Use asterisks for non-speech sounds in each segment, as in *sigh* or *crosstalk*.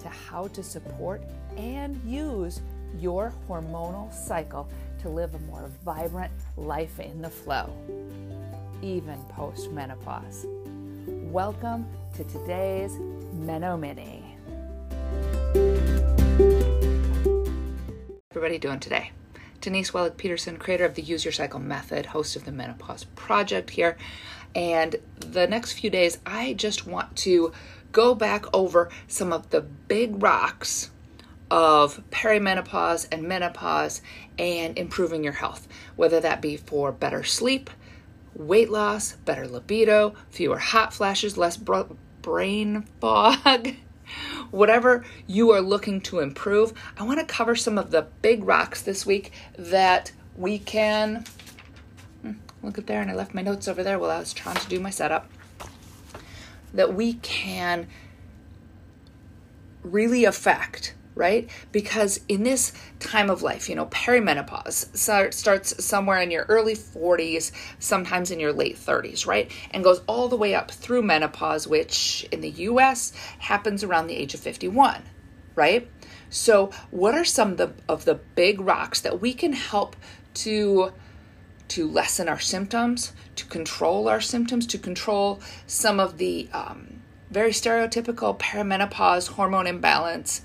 to how to support and use your hormonal cycle to live a more vibrant life in the flow, even post menopause. Welcome to today's Meno Mini. Everybody doing today? Denise Wellick Peterson, creator of the Use Your Cycle method, host of the Menopause Project here. And the next few days, I just want to go back over some of the big rocks of perimenopause and menopause and improving your health, whether that be for better sleep, weight loss, better libido, fewer hot flashes, less bro- brain fog. *laughs* Whatever you are looking to improve, I want to cover some of the big rocks this week that we can. Hmm, look at there, and I left my notes over there while I was trying to do my setup. That we can really affect right? Because in this time of life, you know, perimenopause starts somewhere in your early 40s, sometimes in your late 30s, right? And goes all the way up through menopause, which in the US happens around the age of 51, right? So, what are some of the, of the big rocks that we can help to to lessen our symptoms, to control our symptoms, to control some of the um, very stereotypical perimenopause hormone imbalance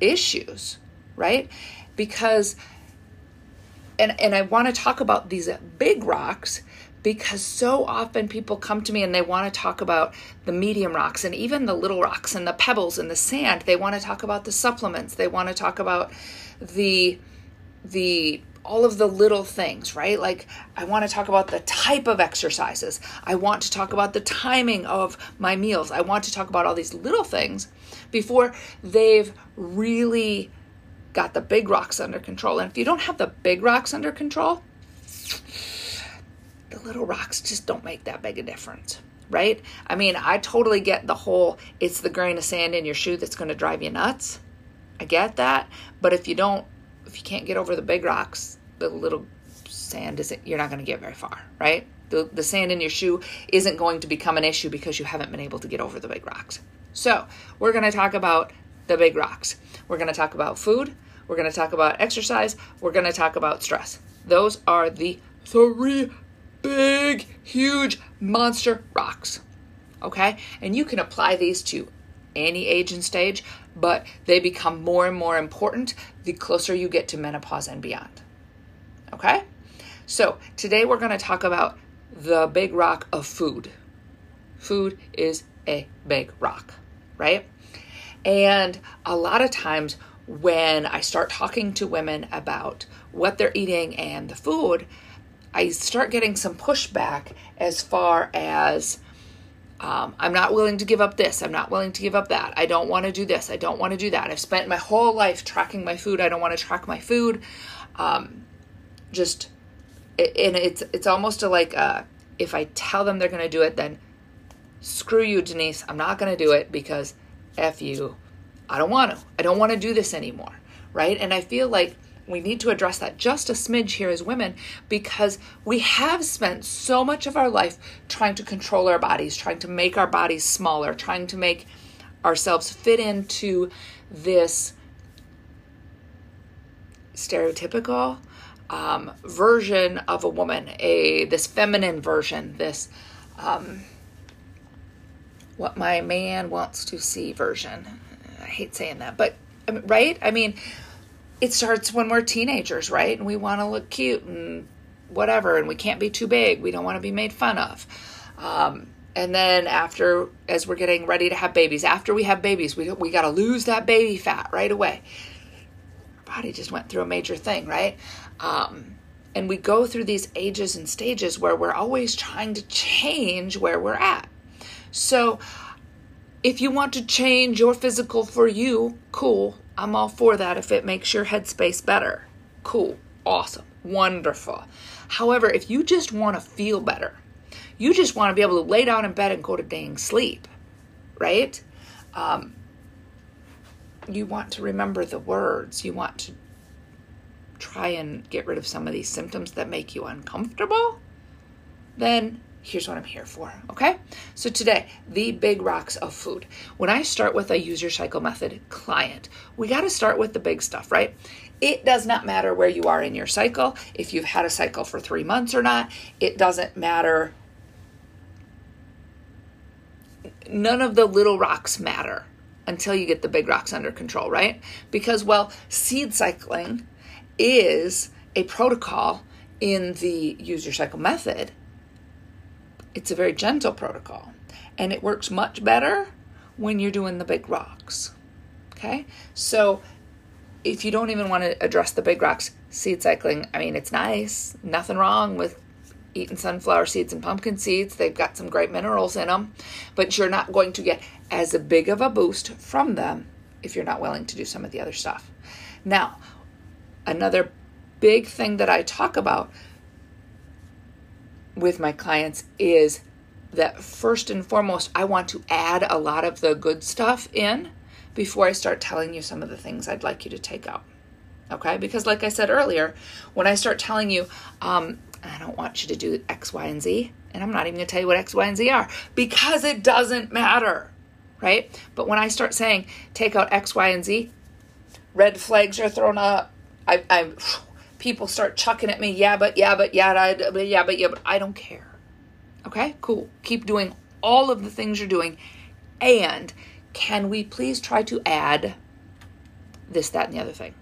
issues, right? Because and and I want to talk about these big rocks because so often people come to me and they want to talk about the medium rocks and even the little rocks and the pebbles and the sand. They want to talk about the supplements. They want to talk about the the all of the little things, right? Like, I want to talk about the type of exercises. I want to talk about the timing of my meals. I want to talk about all these little things before they've really got the big rocks under control. And if you don't have the big rocks under control, the little rocks just don't make that big a difference, right? I mean, I totally get the whole it's the grain of sand in your shoe that's going to drive you nuts. I get that. But if you don't, if you can't get over the big rocks, the little sand isn't, you're not going to get very far, right? The, the sand in your shoe isn't going to become an issue because you haven't been able to get over the big rocks. So, we're going to talk about the big rocks. We're going to talk about food. We're going to talk about exercise. We're going to talk about stress. Those are the three big, huge monster rocks. Okay? And you can apply these to any age and stage, but they become more and more important the closer you get to menopause and beyond. Okay? So, today we're going to talk about the big rock of food. Food is a big rock right? And a lot of times when I start talking to women about what they're eating and the food, I start getting some pushback as far as um, I'm not willing to give up this. I'm not willing to give up that. I don't want to do this. I don't want to do that. I've spent my whole life tracking my food. I don't want to track my food. Um, just and it's it's almost a like a, if I tell them they're going to do it, then screw you, Denise. I'm not going to do it because F you. I don't want to. I don't want to do this anymore. Right. And I feel like we need to address that just a smidge here as women because we have spent so much of our life trying to control our bodies, trying to make our bodies smaller, trying to make ourselves fit into this stereotypical um, version of a woman, a this feminine version, this um, what my man wants to see version. I hate saying that, but right? I mean, it starts when we're teenagers, right? And we want to look cute and whatever, and we can't be too big. We don't want to be made fun of. Um, and then after, as we're getting ready to have babies, after we have babies, we we got to lose that baby fat right away. Our body just went through a major thing, right? Um, and we go through these ages and stages where we're always trying to change where we're at. So If you want to change your physical for you, cool. I'm all for that if it makes your headspace better. Cool. Awesome. Wonderful. However, if you just want to feel better, you just want to be able to lay down in bed and go to dang sleep, right? Um, you want to remember the words. You want to try and get rid of some of these symptoms that make you uncomfortable. Then here's what I'm here for. Okay? So today, the big rocks of food. When I start with a use your cycle method client, we got to start with the big stuff, right? It does not matter where you are in your cycle, if you've had a cycle for three months or not. It doesn't matter. None of the little rocks matter until you get the big rocks under control, right? Because, well, seed cycling is a protocol in the use your cycle method it's a very gentle protocol and it works much better when you're doing the big rocks. Okay? So if you don't even want to address the big rocks, seed cycling, I mean, it's nice. Nothing wrong with eating sunflower seeds and pumpkin seeds. They've got some great minerals in them, but you're not going to get as big of a boost from them if you're not willing to do some of the other stuff. Now, another big thing that I talk about with my clients is that first and foremost, I want to add a lot of the good stuff in before I start telling you some of the things I'd like you to take out. Okay? Because, like I said earlier, when I start telling you, um, I don't want you to do X, Y, and Z, and I'm not even going to tell you what X, Y, and Z are because it doesn't matter. Right? But when I start saying, take out X, Y, and Z, red flags are thrown up. I, I'm people start chucking at me, yeah, but, yeah, but, yeah, but, yeah, but, yeah, but I don't care. Okay, cool. Keep doing all of the things you're doing. And can we please try to add this, that, and the other thing?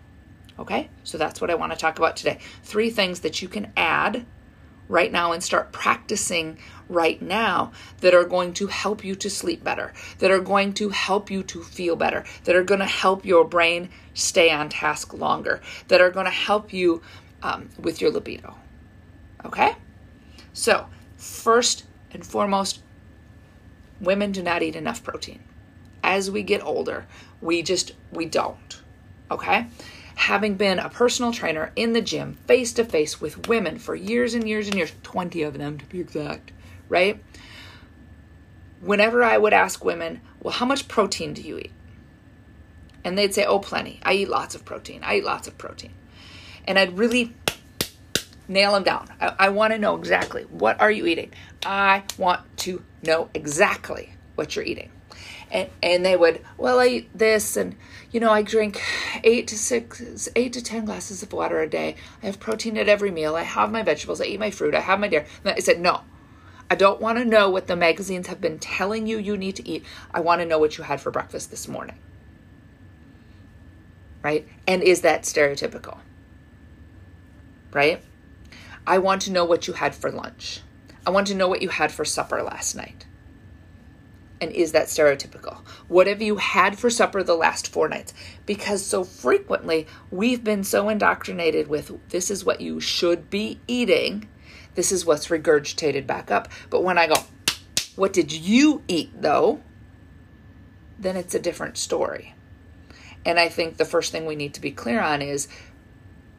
Okay, so that's what I want to talk about today. Three things that you can add right now and start practicing right now that are going to help you to sleep better, that are going to help you to feel better, that are going to help your brain stay on task longer, that are going to help you um, with your libido. Okay? So, first and foremost, women do not eat enough protein. As we get older, we just, we don't. Okay? Having been a personal trainer in the gym face to face with women for years and years and years 20 of them to be exact right? Whenever i would ask women well how much protein do you eat? And they'd say oh plenty. I eat lots of protein. I eat lots of protein. And i'd really nail them down. I, I want to know exactly what are you eating? I want to know exactly what you're eating and, and they would well i eat this and you know i drink eight to six eight to ten glasses of water a day. I have protein at every meal. I have my vegetables. I eat my fruit. I have my dairy. And i said no. I don't want to know what the magazines have been telling you you need to eat. I want to know what you had for breakfast this morning. Right? And is that stereotypical? Right? I want to know what you had for lunch. I want to know what you had for supper last night and is that stereotypical? What have you had for supper the last four nights? Because so frequently we've been so indoctrinated with this is what you should be eating, this is what's regurgitated back up. But when I go, what did you eat though? Then it's a different story. And I think the first thing we need to be clear on is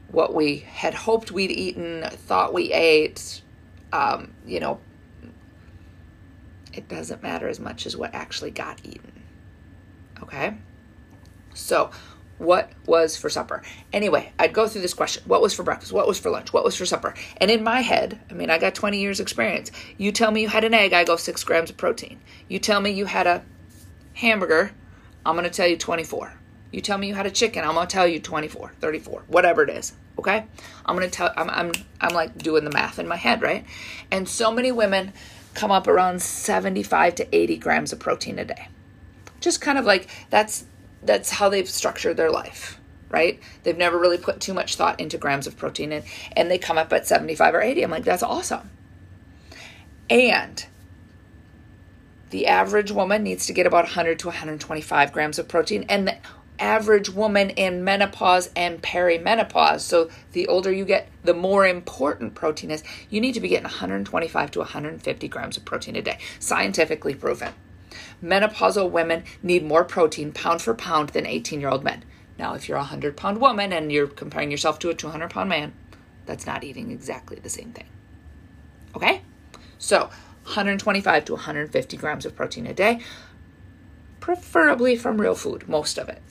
what we had hoped we'd eaten, thought we ate, um, you know, it doesn't matter as much as what actually got eaten. Okay? So, what was for supper? Anyway, I'd go through this question. What was for breakfast? What was for lunch? What was for supper? And in my head, I mean, I got 20 years experience. You tell me you had an egg, I go 6 grams of protein. You tell me you had a hamburger, I'm going to tell you 24. You tell me you had a chicken, I'm going to tell you 24, 34, whatever it is. Okay? I'm going to tell I'm I'm I'm like doing the math in my head, right? And so many women come up around 75 to 80 grams of protein a day. Just kind of like that's that's how they've structured their life, right? They've never really put too much thought into grams of protein and, and they come up at 75 or 80. I'm like, that's awesome. And the average woman needs to get about 100 to 125 grams of protein. And the average woman in menopause and perimenopause. So the older you get, the more important protein is. You need to be getting 125 to 150 grams of protein a day, scientifically proven. Menopausal women need more protein pound for pound than 18 year old men. Now, if you're a 100 pound woman and you're comparing yourself to a 200 pound man, that's not eating exactly the same thing. Okay? So, 125 to 150 grams of protein a day, preferably from real food, most of it.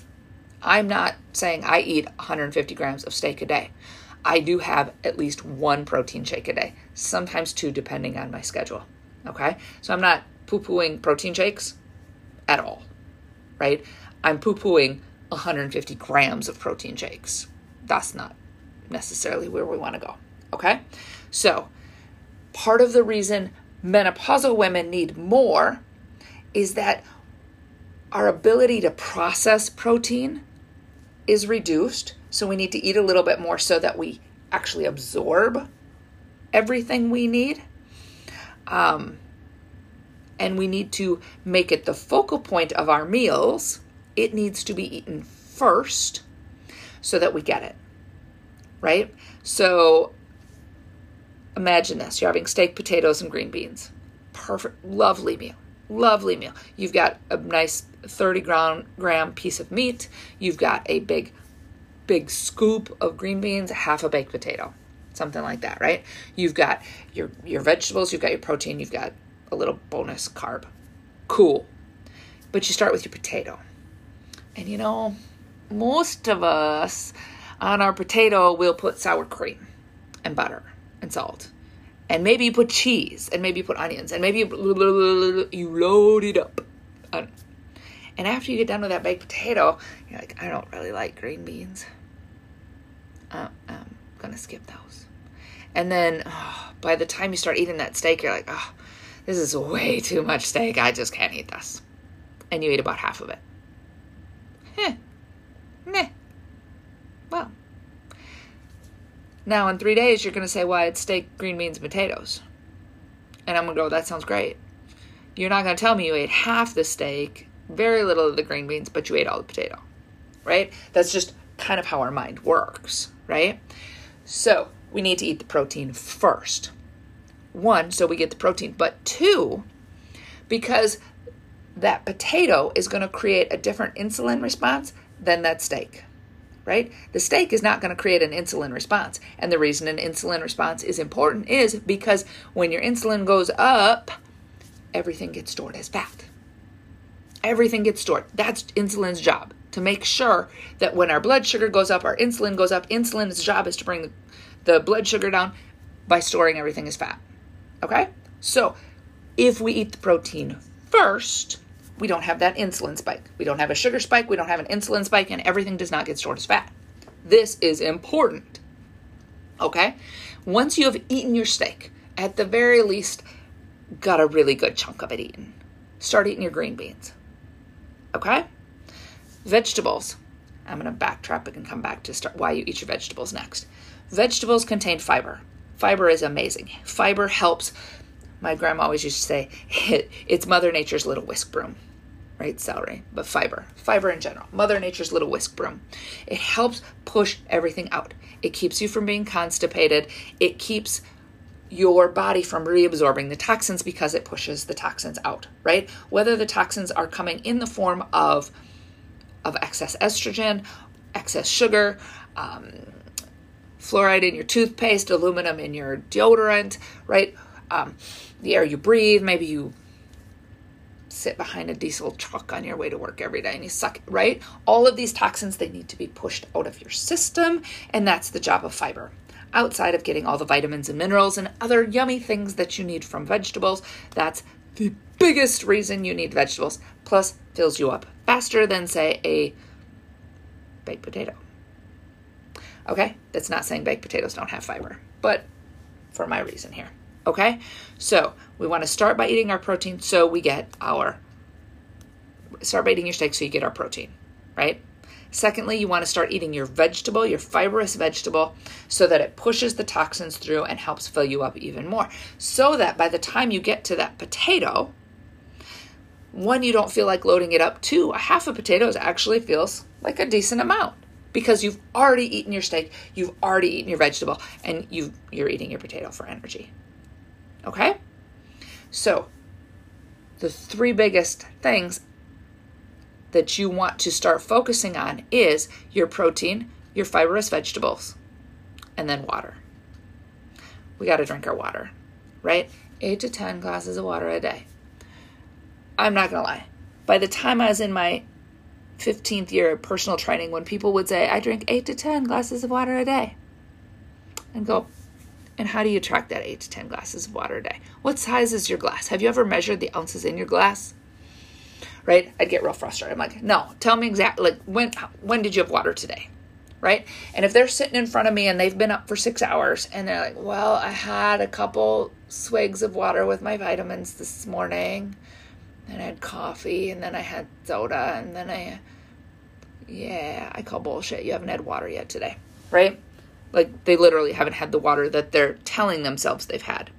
I'm not saying I eat 150 grams of steak a day. I do have at least one protein shake a day, sometimes two, depending on my schedule. Okay? So I'm not poo pooing protein shakes at all, right? I'm poo pooing 150 grams of protein shakes. That's not necessarily where we want to go. Okay? So, part of the reason menopausal women need more is that our ability to process protein is reduced. So, we need to eat a little bit more so that we actually absorb everything we need. Um, and we need to make it the focal point of our meals. It needs to be eaten first so that we get it. Right? So imagine this you're having steak, potatoes, and green beans. Perfect, lovely meal. Lovely meal. You've got a nice 30 gram, gram piece of meat. You've got a big, big scoop of green beans, half a baked potato, something like that, right? You've got your, your vegetables, you've got your protein, you've got a little bonus carb. Cool. But you start with your potato. And you know, most of us on our potato will put sour cream and butter and salt. And maybe you put cheese and maybe you put onions and maybe you, you load it up. And after you get done with that baked potato, you're like, I don't really like green beans. Uh, I'm going to skip those. And then oh, by the time you start eating that steak, you're like, oh, this is way too much steak. I just can't eat this. And you eat about half of it. Heh. Meh. Well. Now, in three days, you're going to say, well, it's steak, green beans, and potatoes. And I'm going to go, that sounds great. You're not going to tell me you ate half the steak, very little of the green beans, but you ate all the potato. Right? That's just kind of how our mind works. Right? So, we need to eat the protein first. One, so we get the protein, but two, because that potato is going to create a different insulin response than that steak, right? The steak is not going to create an insulin response. And the reason an insulin response is important is because when your insulin goes up, everything gets stored as fat. Everything gets stored. That's insulin's job to make sure that when our blood sugar goes up, our insulin goes up. Insulin's job is to bring the, blood sugar down by storing everything as fat. Okay? So if we eat the protein first, we don't have that insulin spike. We don't have a sugar spike, we don't have an insulin spike, and everything does not get stored as fat. This is important. Okay? Once you have eaten your steak, at the very least, got a really good chunk of it eaten. Start eating your green beans. Okay? Vegetables. I'm going to backtrack and come back to start why you eat your vegetables next. Vegetables contain fiber. Fiber is amazing. Fiber helps. My grandma always used to say, it's Mother Nature's little whisk broom, right? Celery, but fiber. Fiber in general. Mother Nature's little whisk broom. It helps push everything out. It keeps you from being constipated. It keeps your body from reabsorbing the toxins because it pushes the toxins out, right? Whether the toxins are coming in the form of of excess estrogen, excess sugar, um, fluoride in your toothpaste, aluminum in your deodorant, right? Um, the air you breathe, maybe you sit behind a diesel truck on your way to work every day and you suck right? All of these toxins, they need to be pushed out of your system, and that's the job of fiber. Outside of getting all the vitamins and minerals and other yummy things that you need from vegetables, that's the biggest reason you need vegetables. Plus, fills you up faster than, say, a baked potato. Okay, that's not saying baked potatoes don't have fiber, but for my reason here. Okay, so we want to start by eating our protein so we get our start by eating your steak so you get our protein, right? Secondly, you want to start eating your vegetable, your fibrous vegetable, so that it pushes the toxins through and helps fill you up even more. So that by the time you get to that potato, one, you don't feel like loading it up. Two, a half a potato actually feels like a decent amount because you've already eaten your steak, you've already eaten your vegetable, and you you're eating your potato for energy. Okay? So, the three biggest things that you want to start focusing on is your protein, your fibrous vegetables, and then water. We got to drink our water, right? 8 to 10 glasses of water a day. I'm not going to lie. By the time I was in my 15th year of personal training, when people would say, I drink 8 to 10 glasses of water a day, and go, and how do you track that 8 to 10 glasses of water a day? What size is your glass? Have you ever measured the ounces in your glass? Right? I'd get real frustrated. I'm like, no, tell me exactly, like, when, when did you have water today? Right? And if they're sitting in front of me and they've been up for six hours and they're like, well, I had a couple swigs of water with my vitamins this morning and I had coffee and then I had soda and then I, yeah, I call bullshit. You haven't had water yet today. Right? Like they literally haven't had the water that they're telling themselves they've had.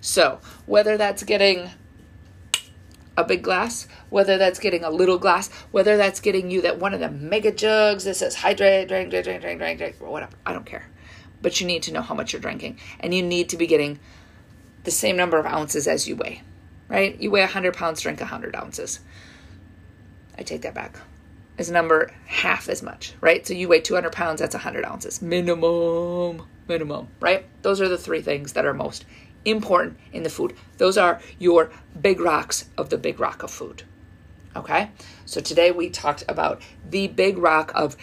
So, whether that's getting a big glass, whether that's getting a little glass, whether that's getting you that one of the mega jugs that says hydrate, drink, drink, drink, drink, drink, drink, whatever. I don't care. But you need to know how much you're drinking. And you need to be getting the same number of ounces as you weigh, right? You weigh 100 pounds, drink 100 ounces. I take that back is number half as much, right? So you weigh 200 pounds, that's 100 ounces. Minimum, minimum, right? Those are the three things that are most important in the food. Those are your big rocks of the big rock of food. Okay? So today we talked about the big rock of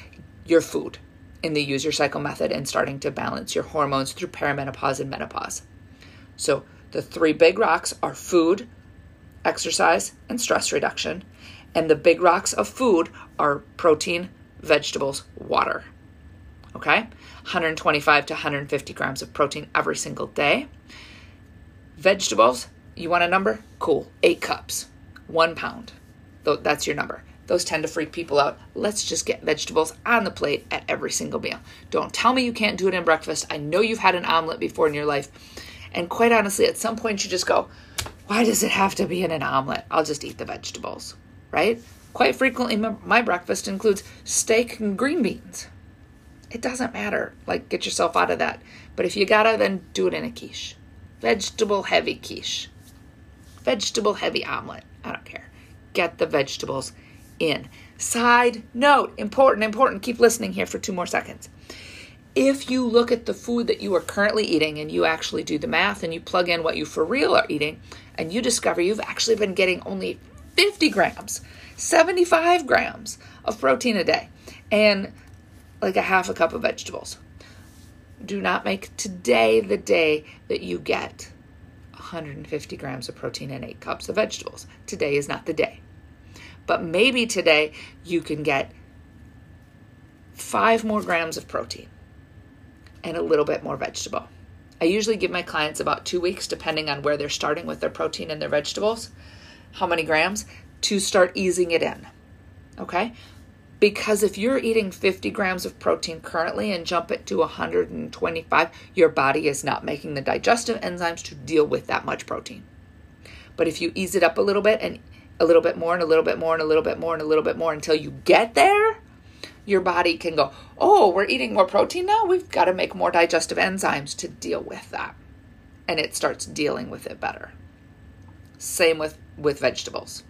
your food in the use your cycle method and starting to balance your hormones through perimenopause and menopause. So the three big rocks are food, exercise, and stress reduction. And the big rocks of food are protein, vegetables, water. Okay? 125 to 150 grams of protein every single day. Vegetables, you want a number? Cool. Eight cups, one pound. That's your number. Those tend to freak people out. Let's just get vegetables on the plate at every single meal. Don't tell me you can't do it in breakfast. I know you've had an omelet before in your life. And quite honestly, at some point you just go, why does it have to be in an omelet? I'll just eat the vegetables right? Quite frequently, my breakfast includes steak and green beans. It doesn't matter. Like, get yourself out of that. But if you gotta, then do it in a quiche. Vegetable heavy quiche. Vegetable heavy omelet. I don't care. Get the vegetables in. Side note important, important. Keep listening here for two more seconds. If you look at the food that you are currently eating and you actually do the math and you plug in what you for real are eating, and you discover you've actually been getting only 50 grams, 75 grams of protein a day, and like a half a cup of vegetables. Do not make today the day that you get 150 grams of protein and 8 cups of vegetables. Today is not the day. But maybe today you can get 5 more grams of protein and a little bit more vegetable. I usually give my clients about 2 weeks depending on where they're starting with their protein and their vegetables how many grams to start easing it in. Okay? Because if you're eating 50 grams of protein currently and jump it to 125, your body is not making the digestive enzymes to deal with that much protein. But if you ease it up a little bit and a little bit more and a little bit more and a little bit more and a little bit more until you get there, your body can go, Oh, we're eating more protein now. We've got to make more digestive enzymes to deal with that. And it starts dealing with it better. Same with with vegetables.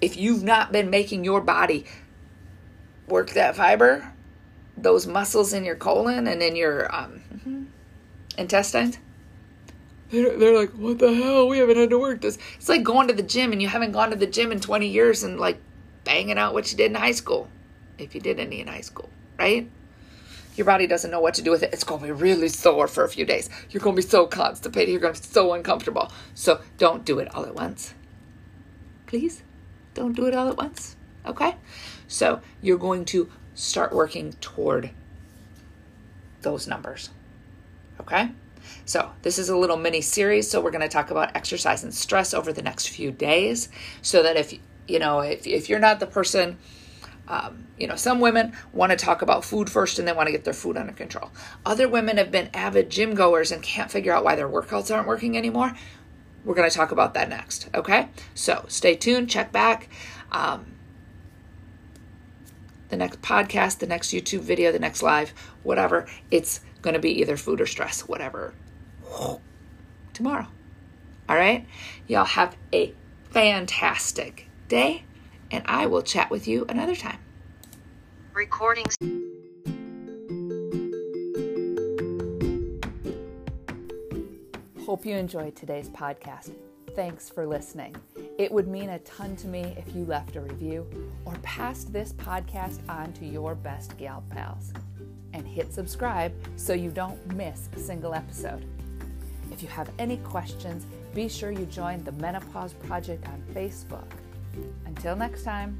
If you've not been making your body work that fiber, those muscles in your colon and in your um, intestines, they're like, what the hell? We haven't had to work this. It's like going to the gym and you haven't gone to the gym in 20 years and like banging out what you did in high school. If you did any in high school, right? Your body doesn't know what to do with it. It's going to be really sore for a few days. You're going to be so constipated. You're going to be so uncomfortable. So don't do it all at once please don't do it all at once. Okay? So you're going to start working toward those numbers. Okay? So, this is a little mini series. So, we're going to talk about exercise and stress over the next few days. So that if you know, if, if you're not the person, um, you know, some women want to talk about food first and they want to get their food under control. Other women have been avid gym goers and can't figure out why their workouts aren't working anymore. We're going to talk about that next. Okay? So stay tuned, check back. Um, the next podcast, the next YouTube video, the next live, whatever. It's going to be either food or stress, whatever. *sighs* Tomorrow. All right? Y'all have a fantastic day, and I will chat with you another time. Recordings. Hope you enjoyed today's podcast. Thanks for listening. It would mean a ton to me if you left a review or passed this podcast on to your best gal pals. And hit subscribe so you don't miss a single episode. If you have any questions, be sure you join the Menopause Project on Facebook. Until next time.